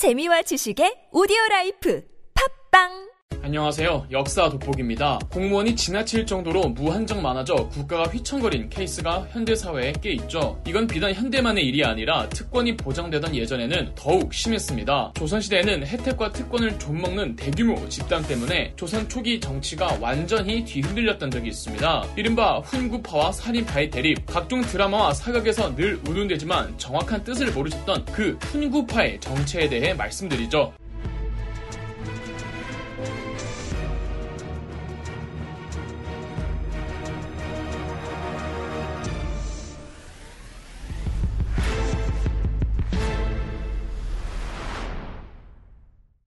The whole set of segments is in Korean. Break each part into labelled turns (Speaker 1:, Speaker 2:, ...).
Speaker 1: 재미와 지식의 오디오 라이프. 팟빵
Speaker 2: 안녕하세요. 역사 돋보기입니다. 공무원이 지나칠 정도로 무한정 많아져 국가가 휘청거린 케이스가 현대 사회에 꽤 있죠. 이건 비단 현대만의 일이 아니라 특권이 보장되던 예전에는 더욱 심했습니다. 조선시대에는 혜택과 특권을 좀먹는 대규모 집단 때문에 조선 초기 정치가 완전히 뒤흔들렸던 적이 있습니다. 이른바 훈구파와 살인파의 대립, 각종 드라마와 사극에서 늘 운운되지만 정확한 뜻을 모르셨던 그 훈구파의 정체에 대해 말씀드리죠.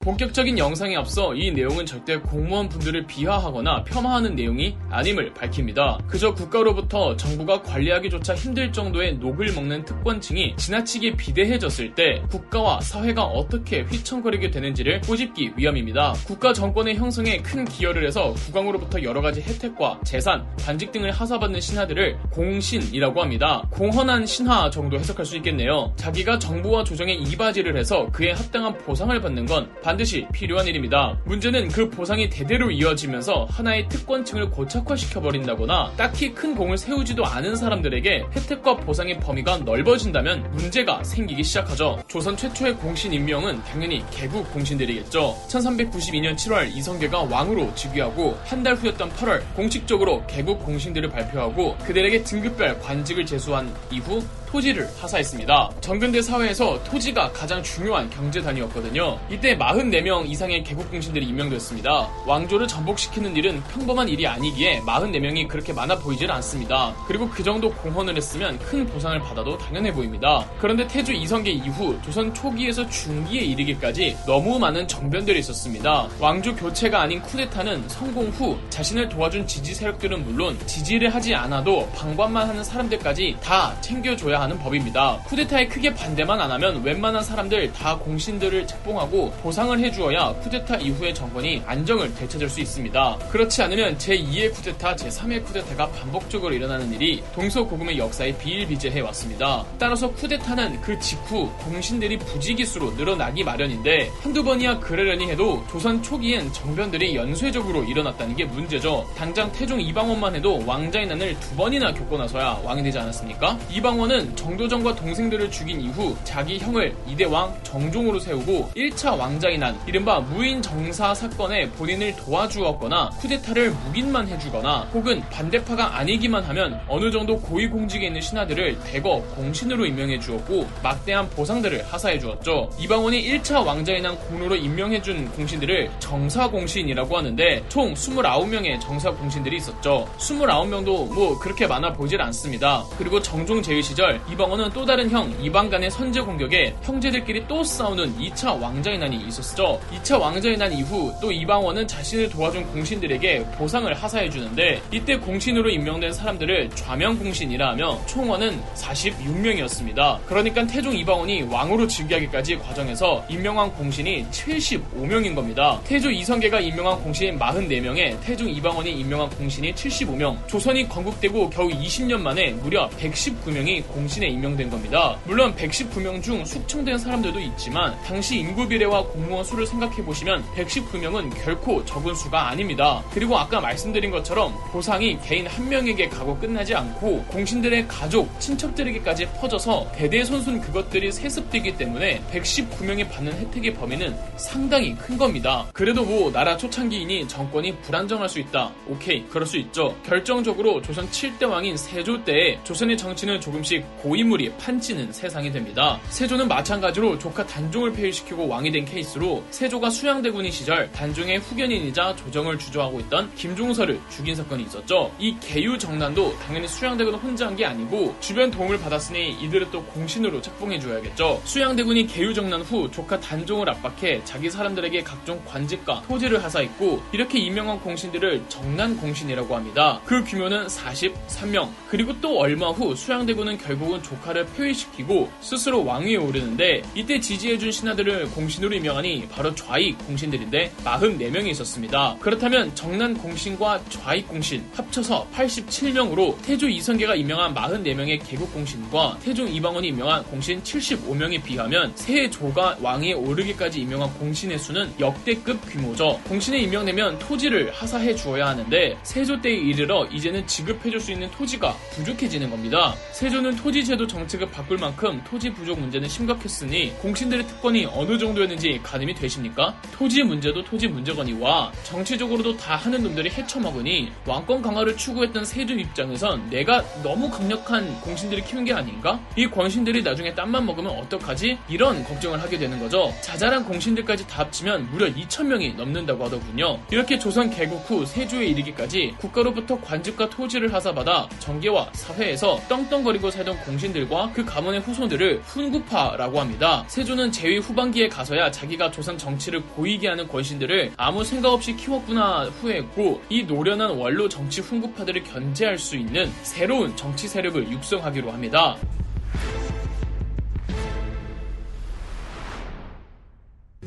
Speaker 2: 본격적인 영상에 앞서 이 내용은 절대 공무원 분들을 비하하거나 폄하하는 내용이 아님을 밝힙니다. 그저 국가로부터 정부가 관리하기조차 힘들 정도의 녹을 먹는 특권층이 지나치게 비대해졌을 때 국가와 사회가 어떻게 휘청거리게 되는지를 꼬집기 위함입니다. 국가 정권의 형성에 큰 기여를 해서 국왕으로부터 여러 가지 혜택과 재산, 관직 등을 하사받는 신하들을 공신이라고 합니다. 공헌한 신하 정도 해석할 수 있겠네요. 자기가 정부와 조정에 이바지를 해서 그에 합당한 보상을 받는 건 반 드시 필요한 일입니다. 문제는 그 보상이 대대로 이어지면서 하나의 특권층을 고착화시켜버린다거나 딱히 큰 공을 세우지도 않은 사람들에게 혜택과 보상의 범위가 넓어진다면 문제가 생기기 시작하죠. 조선 최초의 공신 임명은 당연히 개국 공신들이겠죠. 1392년 7월 이성계가 왕으로 즉위하고 한 달 후였던 8월 공식적으로 개국 공신들을 발표하고 그들에게 등급별 관직을 제수한 이후 토지를 하사했습니다. 정근대 사회에서 토지가 가장 중요한 경제 단위였거든요. 이때 44명 이상의 개국공신들이 임명됐습니다. 왕조를 전복시키는 일은 평범한 일이 아니기에 44명이 그렇게 많아 보이질 않습니다. 그리고 그 정도 공헌을 했으면 큰 보상을 받아도 당연해 보입니다. 그런데 태조 이성계 이후 조선 초기에서 중기에 이르기까지 너무 많은 정변들이 있었습니다. 왕조 교체가 아닌 쿠데타는 성공 후 자신을 도와준 지지 세력들은 물론 지지를 하지 않아도 방관만 하는 사람들까지 다 챙겨줘야 하는 법입니다. 쿠데타에 크게 반대만 안 하면 웬만한 사람들 다 공신들을 책봉하고 보상을 해주어야 쿠데타 이후의 정권이 안정을 되찾을 수 있습니다. 그렇지 않으면 제2의 쿠데타, 제3의 쿠데타가 반복적으로 일어나는 일이 동서고금의 역사에 비일비재해 왔습니다. 따라서 쿠데타는 그 직후 공신들이 부지기수로 늘어나기 마련인데 한두 번이야 그러려니 해도 조선 초기엔 정변들이 연쇄적으로 일어났다는 게 문제죠. 당장 태종 이방원만 해도 왕자의 난을 두 번이나 겪고 나서야 왕이 되지 않았습니까? 이방원은 정도전과 동생들을 죽인 이후 자기 형을 이대왕 정종으로 세우고 1차 왕자의 난, 이른바 무인 정사 사건에 본인을 도와주었거나 쿠데타를 묵인만 해주거나 혹은 반대파가 아니기만 하면 어느 정도 고위공직에 있는 신하들을 대거 공신으로 임명해 주었고 막대한 보상들을 하사해 주었죠. 이방원이 1차 왕자의 난 공로로 임명해 준 공신들을 정사 공신이라고 하는데 총 29명의 정사 공신들이 있었죠. 29명도 뭐 그렇게 많아 보질 않습니다. 그리고 정종 제위 시절 이방원은 또 다른 형 이방 간의 선제 공격에 형제들끼리 또 싸우는 2차 왕자의 난이 있었 죠. 2차 왕자의 난 이후 또 이방원은 자신을 도와준 공신들에게 보상을 하사해 주는데 이때 공신으로 임명된 사람들을 좌명 공신이라 하며 총원은 46명이었습니다. 그러니까 태종 이방원이 왕으로 즉위하기까지 과정에서 임명한 공신이 75명인 겁니다. 태조 이성계가 임명한 공신 44명에 태종 이방원이 임명한 공신이 75명, 조선이 건국되고 겨우 20년 만에 무려 119명이 공신에 임명된 겁니다. 물론 119명 중 숙청된 사람들도 있지만 당시 인구 비례와 공무원 수를 생각해 보시면 119명은 결코 적은 수가 아닙니다. 그리고 아까 말씀드린 것처럼 보상이 개인 한 명에게 가고 끝나지 않고 공신들의 가족, 친척들에게까지 퍼져서 대대손손 그것들이 세습되기 때문에 119명이 받는 혜택의 범위는 상당히 큰 겁니다. 그래도 뭐 나라 초창기이니 정권이 불안정할 수 있다. 오케이, 그럴 수 있죠. 결정적으로 조선 7대 왕인 세조 때에 조선의 정치는 조금씩 고인물이 판치는 세상이 됩니다. 세조는 마찬가지로 조카 단종을 폐위시키고 왕이 된 케이스로 세조가 수양대군인 시절 단종의 후견인이자 조정을 주저하고 있던 김종서를 죽인 사건이 있었죠. 이 개유 정난도 당연히 수양대군 혼자 한 게 아니고 주변 도움을 받았으니 이들을 또 공신으로 책봉해 줘야겠죠. 수양대군이 개유 정난 후 조카 단종을 압박해 자기 사람들에게 각종 관직과 토지를 하사했고 이렇게 임명한 공신들을 정난 공신이라고 합니다. 그 규모는 43명. 그리고 또 얼마 후 수양대군은 결국 결국은 조카를 폐위시키고 스스로 왕위에 오르는데 이때 지지해준 신하들을 공신으로 임명하니 바로 좌익 공신들인데 44명이 있었습니다. 그렇다면 정난 공신과 좌익 공신 합쳐서 87명으로 태조 이성계가 임명한 44명의 개국 공신과 태종 이방원이 임명한 공신 75명에 비하면 세 조가 왕위에 오르기까지 임명한 공신의 수는 역대급 규모죠. 공신에 임명되면 토지를 하사해 주어야 하는데 세조 때에 이르러 이제는 지급해줄 수 있는 토지가 부족해지는 겁니다. 세조는 토지제도 정책을 바꿀 만큼 토지 부족 문제는 심각했으니 공신들의 특권이 어느 정도였는지 가 늠이 되십니까? 토지 문제도 토지 문제거니와 정치적으로도 다 하는 놈들이 헤쳐먹으니 왕권 강화를 추구했던 세조 입장에선 내가 너무 강력한 공신들을 키운 게 아닌가? 이 권신들이 나중에 땀만 먹으면 어떡하지? 이런 걱정을 하게 되는 거죠. 자잘한 공신들까지 다 합치면 무려 2천명이 넘는다고 하더군요. 이렇게 조선 개국 후 세조에 이르기까지 국가로부터 관직과 토지를 하사받아 정계와 사회에서 떵떵거리고 살던 공신들과 그 가문의 후손들을 훈구파라고 합니다. 세조는 재위 후반기에 가서야 자기가 조선 정치를 보이게 하는 권신들을 아무 생각 없이 키웠구나 후회했고 이 노련한 원로 정치 훈구파들을 견제할 수 있는 새로운 정치 세력을 육성하기로 합니다.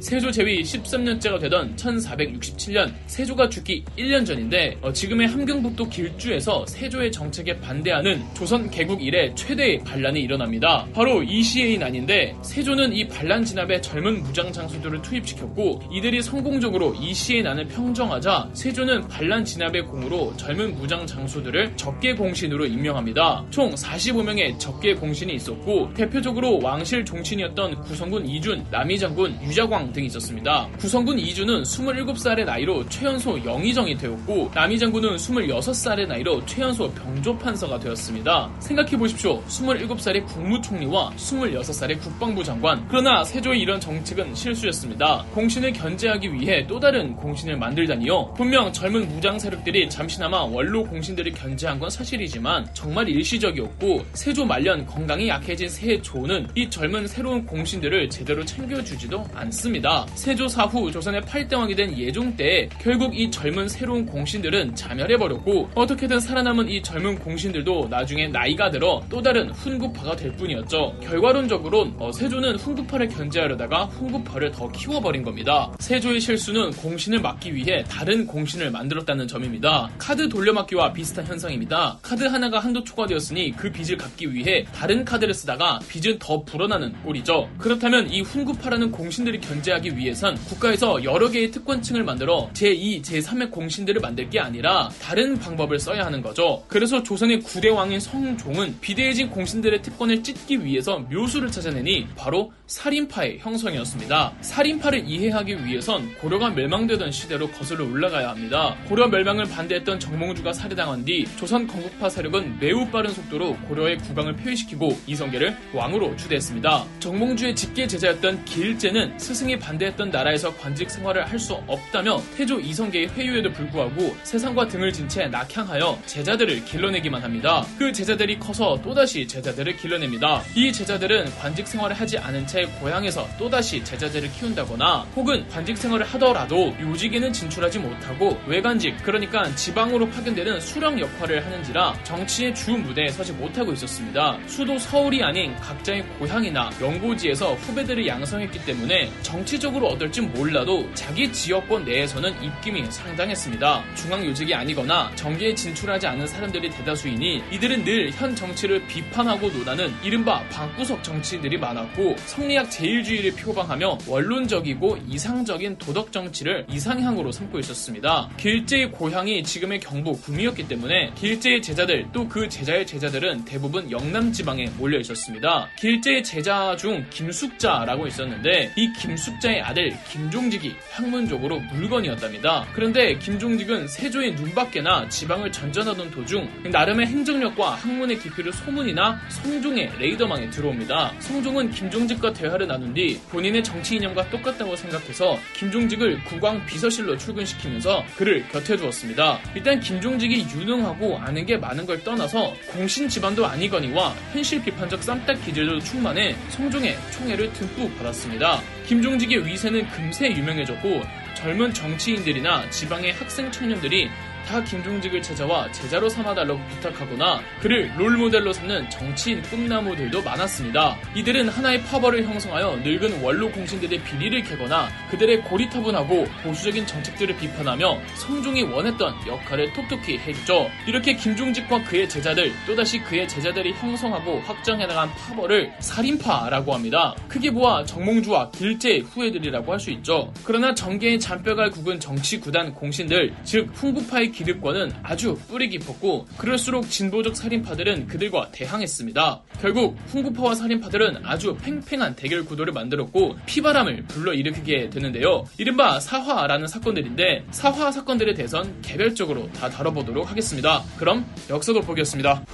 Speaker 2: 세조 제위 13년째가 되던 1467년 세조가 죽기 1년 전인데 어, 지금의 함경북도 길주에서 세조의 정책에 반대하는 조선 개국 이래 최대의 반란이 일어납니다. 바로 이 시에인 아닌데 세조는 이 반란 진압에 젊은 무장 장수들을 투입시켰고 이들이 성공적으로 이 시에난을 평정하자 세조는 반란 진압의 공으로 젊은 무장 장수들을 적계 공신으로 임명합니다. 총 45명의 적계 공신이 있었고 대표적으로 왕실 종친이었던 구성군 이준, 남이장군, 유자광 등이 있었습니다. 구성군 이주는 27살의 나이로 최연소 영의정이 되었고 남이장군은 26살의 나이로 최연소 병조판서가 되었습니다. 생각해 보십시오. 27살의 국무총리와 26살의 국방부 장관. 그러나 세조의 이런 정책은 실수였습니다. 공신을 견제하기 위해 또 다른 공신을 만들다니요. 분명 젊은 무장 세력들이 잠시나마 원로 공신들을 견제한 건 사실이지만 정말 일시적이었고 세조 말년 건강이 약해진 세조는 이 젊은 새로운 공신들을 제대로 챙겨주지도 않습니다. 있습니다. 세조 사후 조선의 8대왕이 된 예종 때 결국 이 젊은 새로운 공신들은 자멸해버렸고 어떻게든 살아남은 이 젊은 공신들도 나중에 나이가 들어 또 다른 훈구파가 될 뿐이었죠. 결과론적으로 어, 세조는 훈구파를 견제하려다가 훈구파를 더 키워버린 겁니다. 세조의 실수는 공신을 막기 위해 다른 공신을 만들었다는 점입니다. 카드 돌려막기와 비슷한 현상입니다. 카드 하나가 한도 초과되었으니 그 빚을 갚기 위해 다른 카드를 쓰다가 빚은 더 불어나는 꼴이죠. 그렇다면 이 훈구파라는 공신들이 견제 견제하기 위해선 국가에서 여러 개의 특권층을 만들어 제2, 제3의 공신들을 만들 게 아니라 다른 방법을 써야 하는 거죠. 그래서 조선의 9대 왕인 성종은 비대해진 공신들의 특권을 찢기 위해서 묘수를 찾아내니 바로 살인파의 형성이었습니다. 살인파를 이해하기 위해선 고려가 멸망되던 시대로 거슬러 올라가야 합니다. 고려 멸망을 반대했던 정몽주가 살해당한 뒤 조선 건국파 세력은 매우 빠른 속도로 고려의 국왕을 폐위시키고 이성계를 왕으로 추대했습니다. 정몽주의 직계 제자였던 길제는 스승 이 반대했던 나라에서 관직 생활을 할 수 없다며 태조 이성계의 회유에도 불구하고 세상과 등을 진 채 낙향하여 제자들을 길러내기만 합니다. 그 제자들이 커서 또다시 제자들을 길러냅니다. 이 제자들은 관직 생활을 하지 않은 채 고향에서 또다시 제자들을 키운다거나 혹은 관직 생활을 하더라도 요직에는 진출하지 못하고 외관직 그러니까 지방으로 파견되는 수령 역할을 하는지라 정치의 주 무대에 서지 못하고 있었습니다. 수도 서울이 아닌 각자의 고향이나 연고지에서 후배들을 양성했기 때문에 정 치적으로 어떨지 몰라도 자기 지역권 내에서는 입김이 상당했습니다. 중앙 요직이 아니거나 정계에 진출하지 않은 사람들이 대다수이니 이들은 늘 현 정치를 비판하고 논하는 이른바 방구석 정치인들이 많았고 성리학 제일주의를 표방하며 원론적이고 이상적인 도덕 정치를 이상향으로 삼고 있었습니다. 길제의 고향이 지금의 경북 구미였기 때문에 길제의 제자들 또 그 제자의 제자들은 대부분 영남 지방에 몰려 있었습니다. 길제의 제자 중 김숙자라고 있었는데 이 김숙 숙자의 아들 김종직이 학문적으로 물건이었답니다. 그런데 김종직은 세조의 눈밖에나 지방을 전전하던 도중 나름의 행정력과 학문의 깊이를 소문이나 성종의 레이더망에 들어옵니다. 성종은 김종직과 대화를 나눈 뒤 본인의 정치 이념과 똑같다고 생각해서 김종직을 국왕 비서실로 출근시키면서 그를 곁에 두었습니다. 일단 김종직이 유능하고 아는 게 많은 걸 떠나서 공신 집안도 아니거니와 현실 비판적 쌈딱 기질도 충만해 성종의 총애를 듬뿍 받았습니다. 김종직의 위세는 금세 유명해졌고 젊은 정치인들이나 지방의 학생 청년들이 다 김종직을 제자와 제자로 삼아달라고 부탁하거나 그를 롤모델로 삼는 정치인 꿈나무들도 많았습니다. 이들은 하나의 파벌을 형성하여 늙은 원로 공신들의 비리를 캐거나 그들의 고리타분하고 보수적인 정책들을 비판하며 성종이 원했던 역할을 톡톡히 해주죠. 이렇게 김종직과 그의 제자들 또다시 그의 제자들이 형성하고 확장해나간 파벌을 살인파라고 합니다. 크게 보아 정몽주와 길제의 후예들이라고 할 수 있죠. 그러나 정계의 잔뼈가 굵은 정치 구단 공신들 즉 훈구파의 기득권은 아주 뿌리 깊었고 그럴수록 진보적 살인파들은 그들과 대항했습니다. 결국 훈구파와 살인파들은 아주 팽팽한 대결 구도를 만들었고 피바람을 불러일으키게 되는데요. 이른바 사화라는 사건들인데 사화 사건들에 대해선 개별적으로 다 다뤄보도록 하겠습니다. 그럼 역사 돋보기였습니다.